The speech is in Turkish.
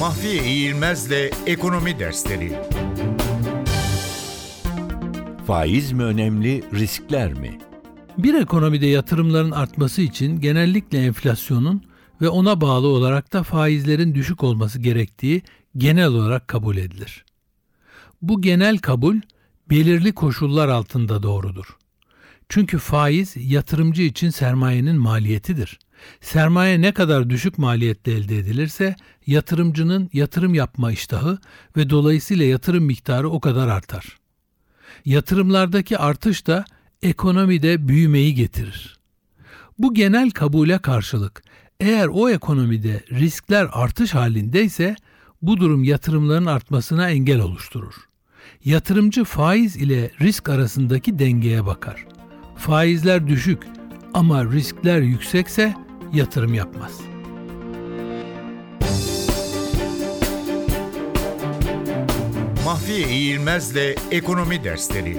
Mahfiye İğilmez'le Ekonomi Dersleri Faiz mi önemli, riskler mi? Bir ekonomide yatırımların artması için genellikle enflasyonun ve ona bağlı olarak da faizlerin düşük olması gerektiği genel olarak kabul edilir. Bu genel kabul belirli koşullar altında doğrudur. Çünkü faiz yatırımcı için sermayenin maliyetidir. Sermaye ne kadar düşük maliyette elde edilirse yatırımcının yatırım yapma iştahı ve dolayısıyla yatırım miktarı o kadar artar. Yatırımlardaki artış da ekonomide büyümeyi getirir. Bu genel kabule karşılık eğer o ekonomide riskler artış halindeyse bu durum yatırımların artmasına engel oluşturur. Yatırımcı faiz ile risk arasındaki dengeye bakar. Faizler düşük ama riskler yüksekse yatırım yapmaz. Mahfiye İğilmez'le Ekonomi Dersleri